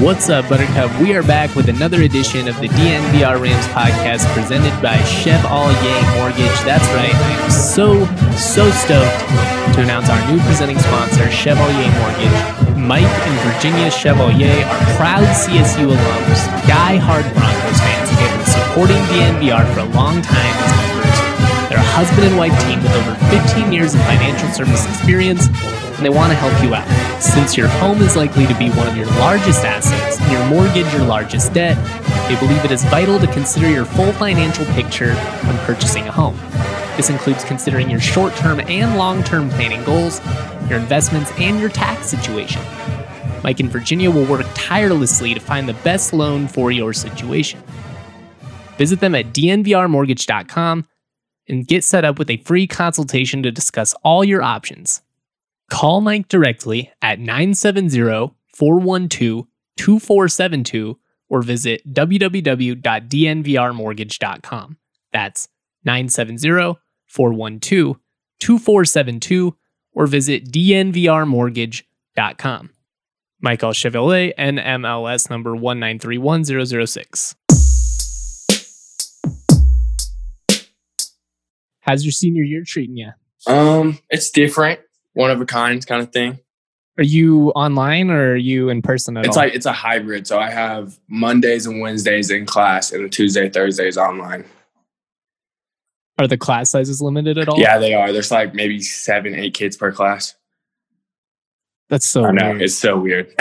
What's up, Buttercup? We are back with another edition of the DNVR Rams podcast presented by Chevalier Mortgage. That's right, I am so, so stoked to announce our new presenting sponsor, Chevalier Mortgage. Mike and Virginia Chevalier are proud CSU alums, die-hard Broncos fans, and have been supporting DNVR for a long time husband and wife team with over 15 years of financial service experience and they want to help you out. Since your home is likely to be one of your largest assets and your mortgage your largest debt, they believe it is vital to consider your full financial picture when purchasing a home. This includes considering your short term and long term planning goals, your investments, and your tax situation. Mike and Virginia will work tirelessly to find the best loan for your situation. Visit them at dnvrmortgage.com and get set up with a free consultation to discuss all your options. Call Mike directly at 970 412 2472 or visit www.dnvrmortgage.com. That's 970 412 2472 or visit dnvrmortgage.com. Michael Chevalier, NMLS number 1931006. How's your senior year treating you? Um, it's different, one of a kind kind of thing. Are you online or are you in person at It's all? like it's a hybrid. So I have Mondays and Wednesdays in class, and Tuesday, Thursdays online. Are the class sizes limited at all? Yeah, they are. There's like maybe seven, eight kids per class. That's so I know weird. it's so weird.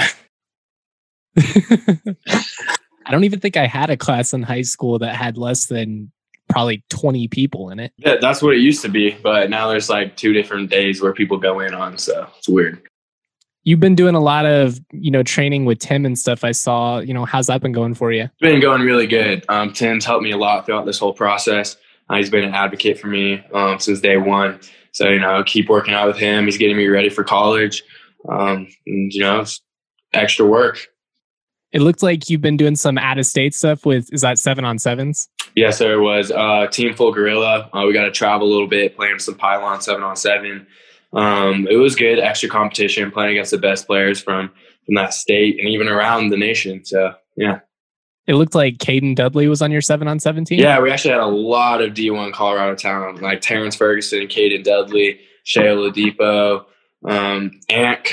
I don't even think I had a class in high school that had less than probably 20 people in it. Yeah, that's what it used to be, but now there's like two different days where people go in on. So it's weird. You've been doing a lot of, you know, training with Tim and stuff. I saw, you know, how's that been going for you? It's been going really good. Um, Tim's helped me a lot throughout this whole process. Uh, he's been an advocate for me um, since day one. So you know, keep working out with him. He's getting me ready for college. Um, and, you know, extra work. It looked like you've been doing some out of state stuff with, is that seven on sevens? Yes, there was uh, Team Full Gorilla. Uh, we got to travel a little bit, playing some pylon seven on seven. Um, it was good, extra competition, playing against the best players from from that state and even around the nation. So yeah, It looked like Caden Dudley was on your seven on 17. yeah, we actually had a lot of D1 Colorado talent like Terrance Ferguson, Caden Dudley, Shea Oladipo, um, Ant,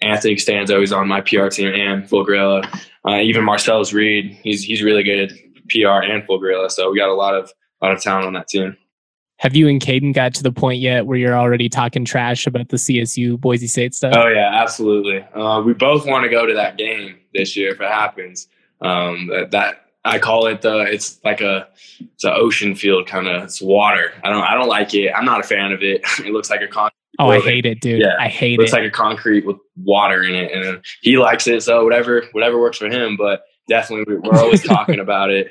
Anthony Stanzo, who's on my PR team, and Full Gorilla. Uh, even Marcellus Reed, he's he's really good at PR and Full Gorilla. So we got a lot of lot of talent on that team. Have you and Caden got to the point yet where you're already talking trash about the CSU Boise State stuff? Oh yeah, absolutely. Uh, we both want to go to that game this year if it happens. Um, that, that I call it the it's like a it's an ocean field kind of it's water. I don't I don't like it. I'm not a fan of it. it looks like a con. Oh, I hate it, dude. yeah, I hate it. It's like a concrete with water in it, and he likes it. So whatever whatever works for him. But definitely we- we're always talking about it.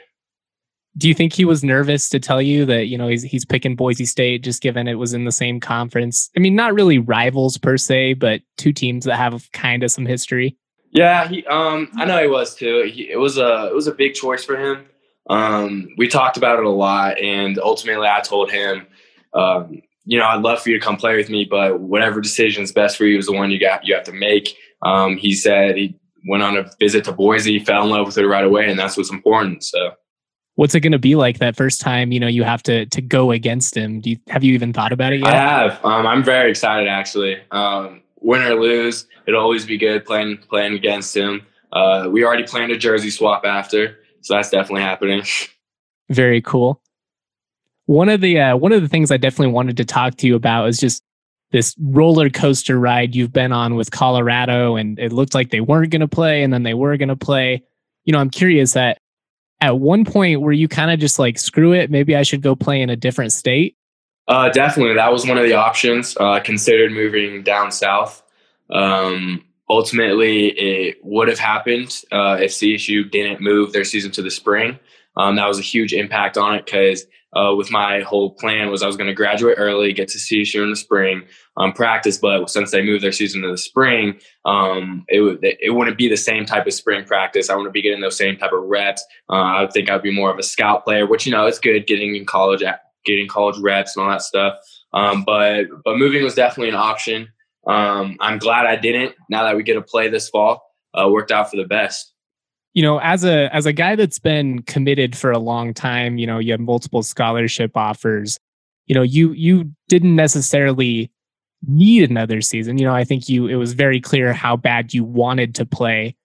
Do you think he was nervous to tell you that you know he's he's picking Boise State just given it was in the same conference? I mean, not really rivals per se, but two teams that have kind of some history. Yeah, he, um, I know he was too. He, it was a it was a big choice for him. Um, we talked about it a lot, and ultimately, I told him, um, you know, I'd love for you to come play with me, but whatever decision is best for you is the one you got you have to make. Um, he said he went on a visit to Boise, fell in love with it right away, and that's what's important. So What's it going to be like that first time? You know, you have to to go against him. Do you have you even thought about it yet? I have. Um, I'm very excited actually. Um, win or lose, it'll always be good playing playing against him. Uh, we already planned a jersey swap after, so that's definitely happening. Very cool. One of the uh, one of the things I definitely wanted to talk to you about is just this roller coaster ride you've been on with Colorado, and it looked like they weren't going to play, and then they were going to play. You know, I'm curious that at one point were you kind of just like, screw it, maybe I should go play in a different state? Uh, definitely, that was one of the options. Uh, I considered moving down south. Um, ultimately, it would have happened uh, if CSU didn't move their season to the spring. Um, that was a huge impact on it because uh, with my whole plan was I was going to graduate early, get to CSU in the spring, um, practice. But since they moved their season to the spring, um, it would it wouldn't be the same type of spring practice. I wouldn't be getting those same type of reps. Uh, I think I'd be more of a scout player, which you know it's good getting in college, getting college reps and all that stuff. Um, but but moving was definitely an option. Um, I'm glad I didn't. Now that we get to play this fall, uh, worked out for the best. You know, as a as a guy that's been committed for a long time, you know, you have multiple scholarship offers. You know, you you didn't necessarily need another season. You know, I think you it was very clear how bad you wanted to play.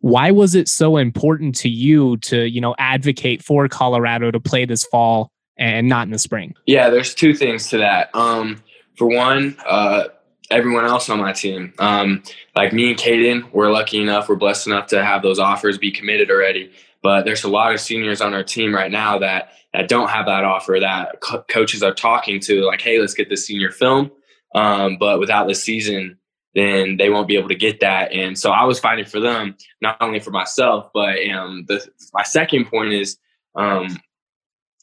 Why was it so important to you to, you know, advocate for Colorado to play this fall and not in the spring? Yeah, there's two things to that. Um, for one, uh, everyone else on my team. Um, like me and Caden, we're lucky enough, we're blessed enough to have those offers be committed already. But there's a lot of seniors on our team right now that that don't have that offer that co- coaches are talking to, like, hey, let's get this senior film. Um, but without the season, then they won't be able to get that. And so I was fighting for them, not only for myself, but um, the, my second point is um,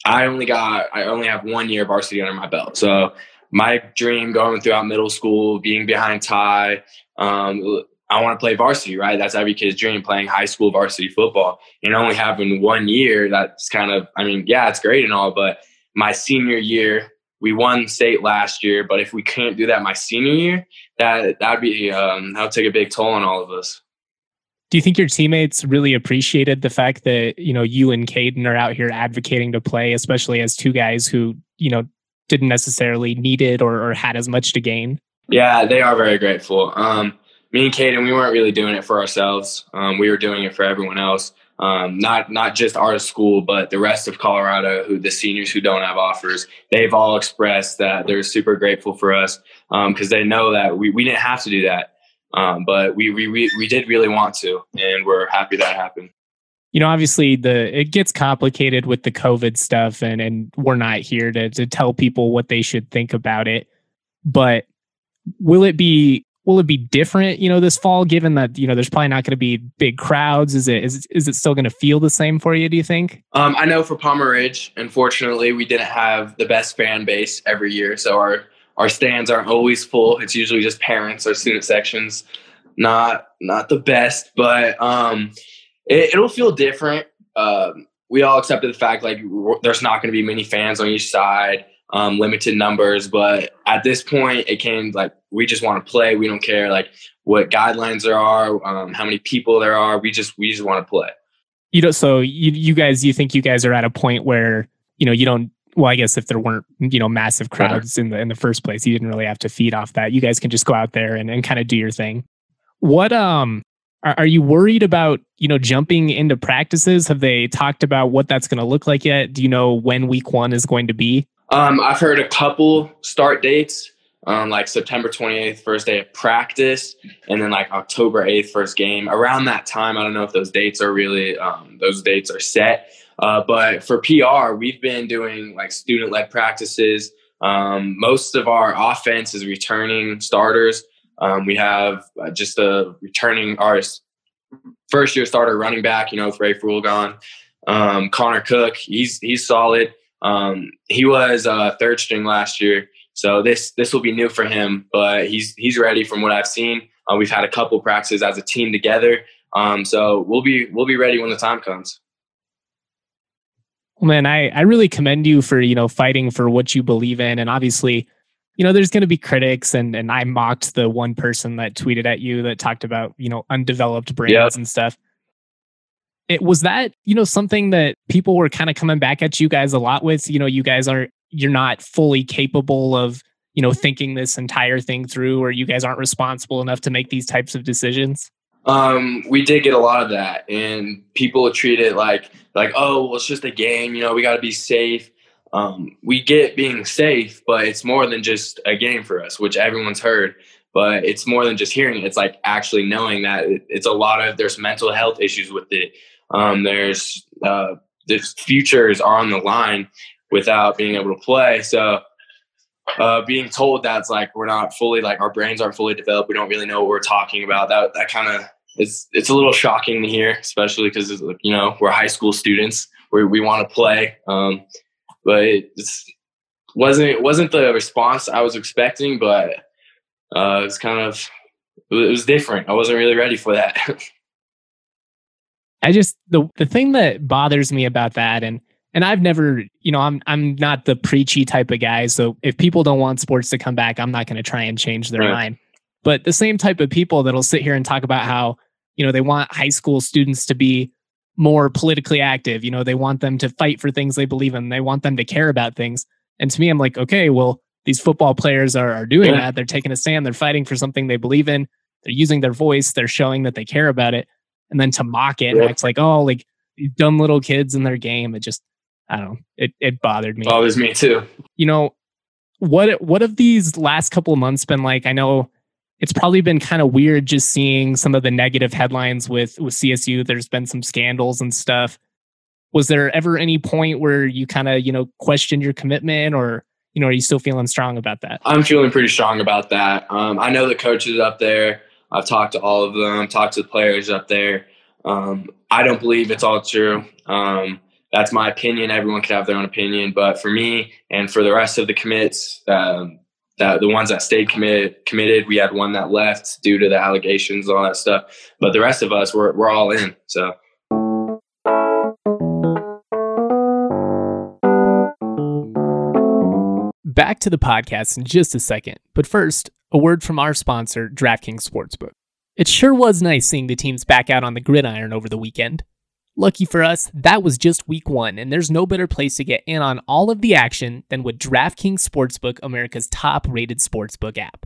I only got I only have one year of varsity under my belt. So my dream going throughout middle school, being behind Ty, um, I want to play varsity, right? That's every kid's dream, playing high school varsity football. And only having one year, that's kind of, I mean, yeah, it's great and all, but my senior year, we won state last year. But if we can't do that my senior year, that that'd be um, that would take a big toll on all of us. Do you think your teammates really appreciated the fact that you know you and Caden are out here advocating to play, especially as two guys who you know didn't necessarily need it or, or had as much to gain? Yeah, they are very grateful. Um, me and Caden, we weren't really doing it for ourselves. Um, we were doing it for everyone else. Um, not not just our school, but the rest of Colorado, who the seniors who don't have offers, they've all expressed that they're super grateful for us because um, they know that we, we didn't have to do that, um, but we, we we we did really want to, and we're happy that happened you know, obviously the it gets complicated with the COVID stuff, and and we're not here to to tell people what they should think about it. But will it be will it be different? You know, this fall, given that you know there's probably not going to be big crowds. Is it is is it still going to feel the same for you? Do you think? Um, I know for Palmer Ridge, unfortunately, we didn't have the best fan base every year, so our our stands aren't always full. It's usually just parents or student sections. Not not the best, but um it, will feel different. Um, we all accepted the fact like there's not going to be many fans on each side, um, limited numbers. But at this point, it came like we just want to play. We don't care like what guidelines there are, um, how many people there are. We just we just want to play. You know, so you you guys, you think you guys are at a point where you know you don't. Well, I guess if there weren't you know massive crowds in the in the first place, you didn't really have to feed off that. You guys can just go out there and, and kind of do your thing. What um are, are you worried about you know jumping into practices? Have they talked about what that's going to look like yet? Do you know when week one is going to be? Um, I've heard a couple start dates, um, like September 28th, first day of practice, and then like October 8th, first game. Around that time, I don't know if those dates are really um, those dates are set. Uh, but for PR, we've been doing like student led practices. Um, most of our offense is returning starters. Um, we have uh, just a returning our first year starter running back, you know, with Ray Frugal gone. Um, Connor Cook, he's he's solid. Um, he was uh, third string last year, so this this will be new for him, but he's he's ready from what I've seen. Uh, we've had a couple practices as a team together, um, so we'll be we'll be ready when the time comes. Well, man, I I really commend you for you know fighting for what you believe in, and obviously you know, there's going to be critics, and and I mocked the one person that tweeted at you that talked about you know undeveloped brains yep. and stuff. It was that you know something that people were kind of coming back at you guys a lot with. You know, you guys aren't you're not fully capable of you know thinking this entire thing through, or you guys aren't responsible enough to make these types of decisions. Um, we did get a lot of that, and people treat it like like oh, well, it's just a game. You know, we got to be safe um, we get being safe, but it's more than just a game for us, which everyone's heard. But it's more than just hearing it. It's like actually knowing that it's a lot of there's mental health issues with it. Um, there's uh, the futures are on the line without being able to play. So uh, being told that's like we're not fully like our brains aren't fully developed. We don't really know what we're talking about. That that kind of it's it's a little shocking to hear, especially because you know we're high school students. We we want to play. Um, but it wasn't wasn't the response I was expecting. But uh, it's kind of it was different. I wasn't really ready for that. I just the the thing that bothers me about that and and I've never, you know, I'm I'm not the preachy type of guy. So if people don't want sports to come back, I'm not going to try and change their right. mind. But the same type of people that'll sit here and talk about how, you know, they want high school students to be more politically active. You know, they want them to fight for things they believe in. They want them to care about things. And to me, I'm like, okay, well, these football players are, are doing yeah. that. They're taking a stand. They're fighting for something they believe in. They're using their voice. They're showing that they care about it. And then to mock it, yeah. it's like, oh, like these dumb little kids in their game. It just, I don't know. It it bothered me. Bothers me too. You know, what what have these last couple of months been like? I know it's probably been kind of weird just seeing some of the negative headlines with with CSU. There's been some scandals and stuff. Was there ever any point where you kind of you know questioned your commitment, or you know, are you still feeling strong about that? I'm feeling pretty strong about that. Um, I know the coaches up there. I've talked to all of them. Talked to the players up there. Um, I don't believe it's all true. Um, that's my opinion. Everyone could have their own opinion, but for me and for the rest of the commits, um, that the ones that stayed committed, committed, we had one that left due to the allegations, all that stuff. But the rest of us, we're we're all in. So. Back to the podcast in just a second, but first, a word from our sponsor, DraftKings Sportsbook. It sure was nice seeing the teams back out on the gridiron over the weekend. Lucky for us, that was just week one, and there's no better place to get in on all of the action than with DraftKings Sportsbook, America's top rated sportsbook app.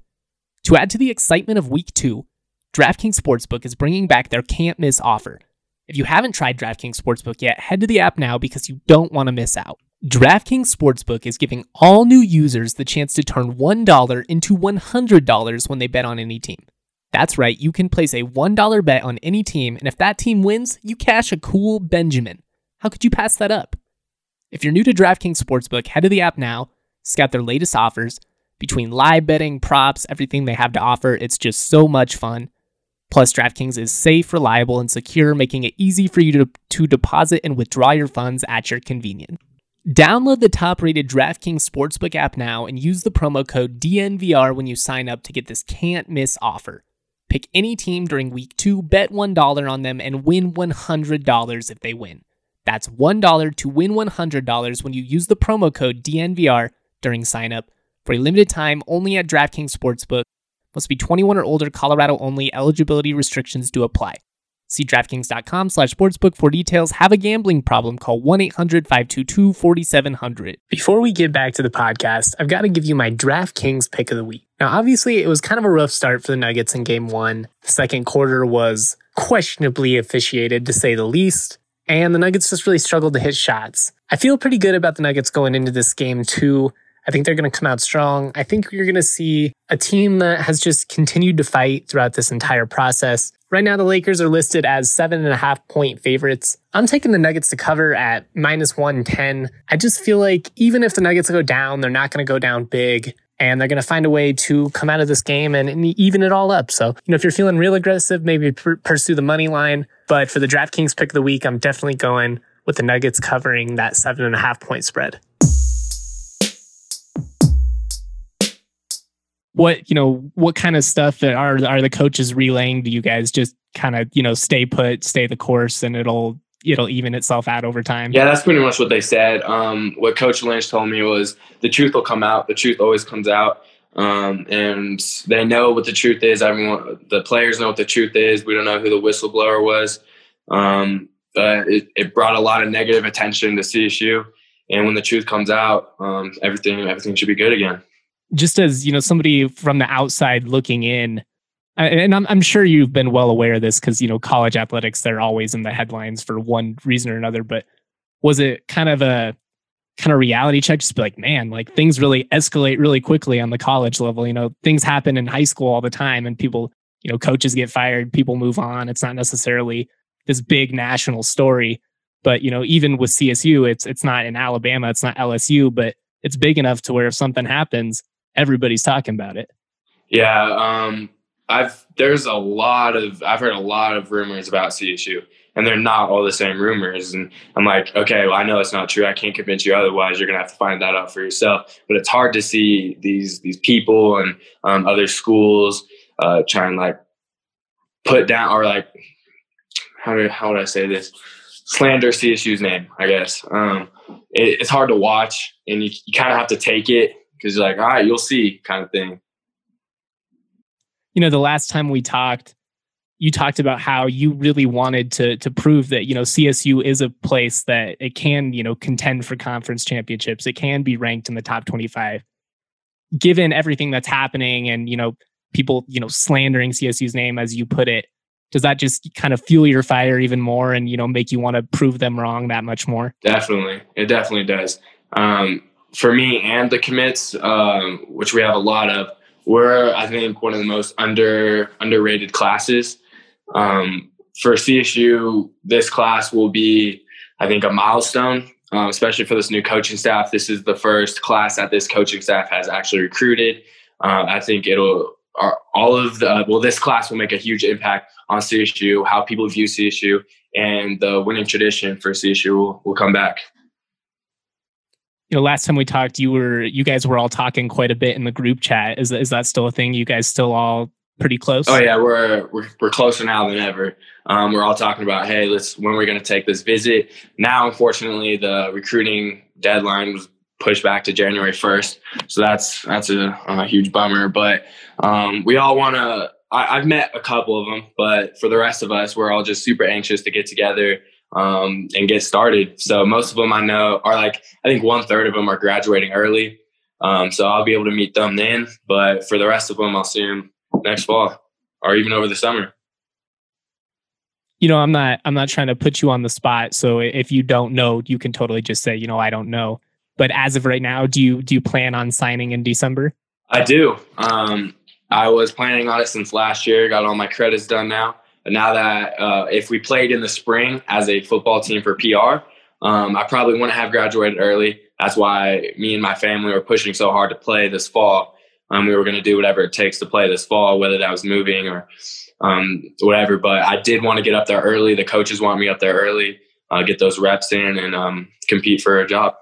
To add to the excitement of week two, DraftKings Sportsbook is bringing back their can't miss offer. If you haven't tried DraftKings Sportsbook yet, head to the app now because you don't want to miss out. DraftKings Sportsbook is giving all new users the chance to turn $1 into $100 when they bet on any team. That's right, you can place a $1 bet on any team, and if that team wins, you cash a cool Benjamin. How could you pass that up? If you're new to DraftKings Sportsbook, head to the app now, scout their latest offers. Between live betting, props, everything they have to offer, it's just so much fun. Plus, DraftKings is safe, reliable, and secure, making it easy for you to, to deposit and withdraw your funds at your convenience. Download the top rated DraftKings Sportsbook app now and use the promo code DNVR when you sign up to get this can't miss offer. Pick any team during week two, bet $1 on them, and win $100 if they win. That's $1 to win $100 when you use the promo code DNVR during signup for a limited time only at DraftKings Sportsbook. Must be 21 or older, Colorado only. Eligibility restrictions do apply. See DraftKings.com slash sportsbook for details. Have a gambling problem? Call 1-800-522-4700. Before we get back to the podcast, I've got to give you my DraftKings pick of the week. Now, obviously, it was kind of a rough start for the Nuggets in game one. The second quarter was questionably officiated, to say the least. And the Nuggets just really struggled to hit shots. I feel pretty good about the Nuggets going into this game, too. I think they're going to come out strong. I think you're going to see a team that has just continued to fight throughout this entire process. Right now, the Lakers are listed as seven and a half point favorites. I'm taking the Nuggets to cover at minus 110. I just feel like even if the Nuggets go down, they're not going to go down big and they're going to find a way to come out of this game and, and, even it all up. So, you know, if you're feeling real aggressive, maybe pr- pursue the money line. But for the DraftKings pick of the week, I'm definitely going with the Nuggets covering that seven and a half point spread. what you know what kind of stuff that are are the coaches relaying do you guys just kind of you know stay put stay the course and it'll it'll even itself out over time. Yeah that's pretty much what they said. Um, what coach lynch told me was the truth will come out the truth always comes out. Um, and they know what the truth is. Everyone the players know what the truth is. We don't know who the whistleblower was. Um, but it, it brought a lot of negative attention to csu and when the truth comes out um, everything everything should be good again. Just as you know somebody from the outside looking in and I'm, I'm sure you've been well aware of this because you know college athletics they're always in the headlines for one reason or another but was it kind of a kind of reality check just be like man like things really escalate really quickly on the college level you know things happen in high school all the time and people you know coaches get fired people move on it's not necessarily this big national story but you know even with csu it's it's not in alabama it's not lsu but it's big enough to where if something happens everybody's talking about it. Yeah, um, I've there's a lot of I've heard a lot of rumors about CSU, and they're not all the same rumors. And I'm like, okay, well, I know it's not true. I can't convince you otherwise. You're gonna have to find that out for yourself. But it's hard to see these these people and um, other schools uh, try and like put down or like how do how would I say this slander CSU's name. I guess um, it, it's hard to watch, and you, you kind of have to take it because you're like, all right, you'll see, kind of thing. You know, the last time we talked, you talked about how you really wanted to to prove that you know CSU is a place that it can you know contend for conference championships. It can be ranked in the top 25. Given everything that's happening and you know people you know slandering CSU's name as you put it, does that just kind of fuel your fire even more and you know make you want to prove them wrong that much more? Definitely, it definitely does. Um, for me and the commits, um, which we have a lot of, we're I think one of the most under underrated classes. Um, for CSU, this class will be, I think, a milestone, um, especially for this new coaching staff. This is the first class that this coaching staff has actually recruited. Uh, I think it'll all of the well, this class will make a huge impact on CSU, how people view CSU, and the winning tradition for CSU will, will come back you know last time we talked you were you guys were all talking quite a bit in the group chat. Is, is that still a thing? You guys still all pretty close? Oh yeah we're we're, we're closer now than ever. Um, we're all talking about hey let's when we're going to take this visit. Now unfortunately the recruiting deadline was pushed back to january 1st so that's that's a, a huge bummer. But um, we all want to i've met a couple of them but for the rest of us we're all just super anxious to get together um, and get started. So most of them I know are like I think one third of them are graduating early. Um, so I'll be able to meet them then. But for the rest of them, I'll see them next fall or even over the summer. You know, I'm not I'm not trying to put you on the spot. So if you don't know, you can totally just say, you know, I don't know. But as of right now, do you do you plan on signing in December? I do. Um, I was planning on it since last year. Got all my credits done now now that uh, if we played in the spring as a football team for PR, um, I probably wouldn't have graduated early. That's why me and my family were pushing so hard to play this fall. Um, we were going to do whatever it takes to play this fall, whether that was moving or um, whatever. But I did want to get up there early. The coaches want me up there early, uh, get those reps in, and um, compete for a job.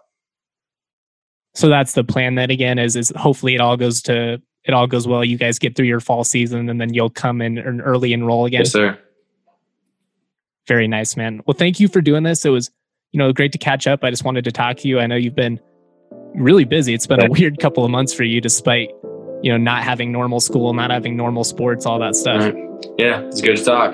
So that's the plan. Then again, is is hopefully it all goes to it all goes well, you guys get through your fall season, and then you'll come in and early enroll again. Yes, sir. Very nice, man. Well, thank you for doing this. It was, you know, great to catch up. I just wanted to talk to you. I know you've been really busy. It's been a weird couple of months for you, despite you know not having normal school, not having normal sports, all that stuff. Right. Yeah, it's good to talk.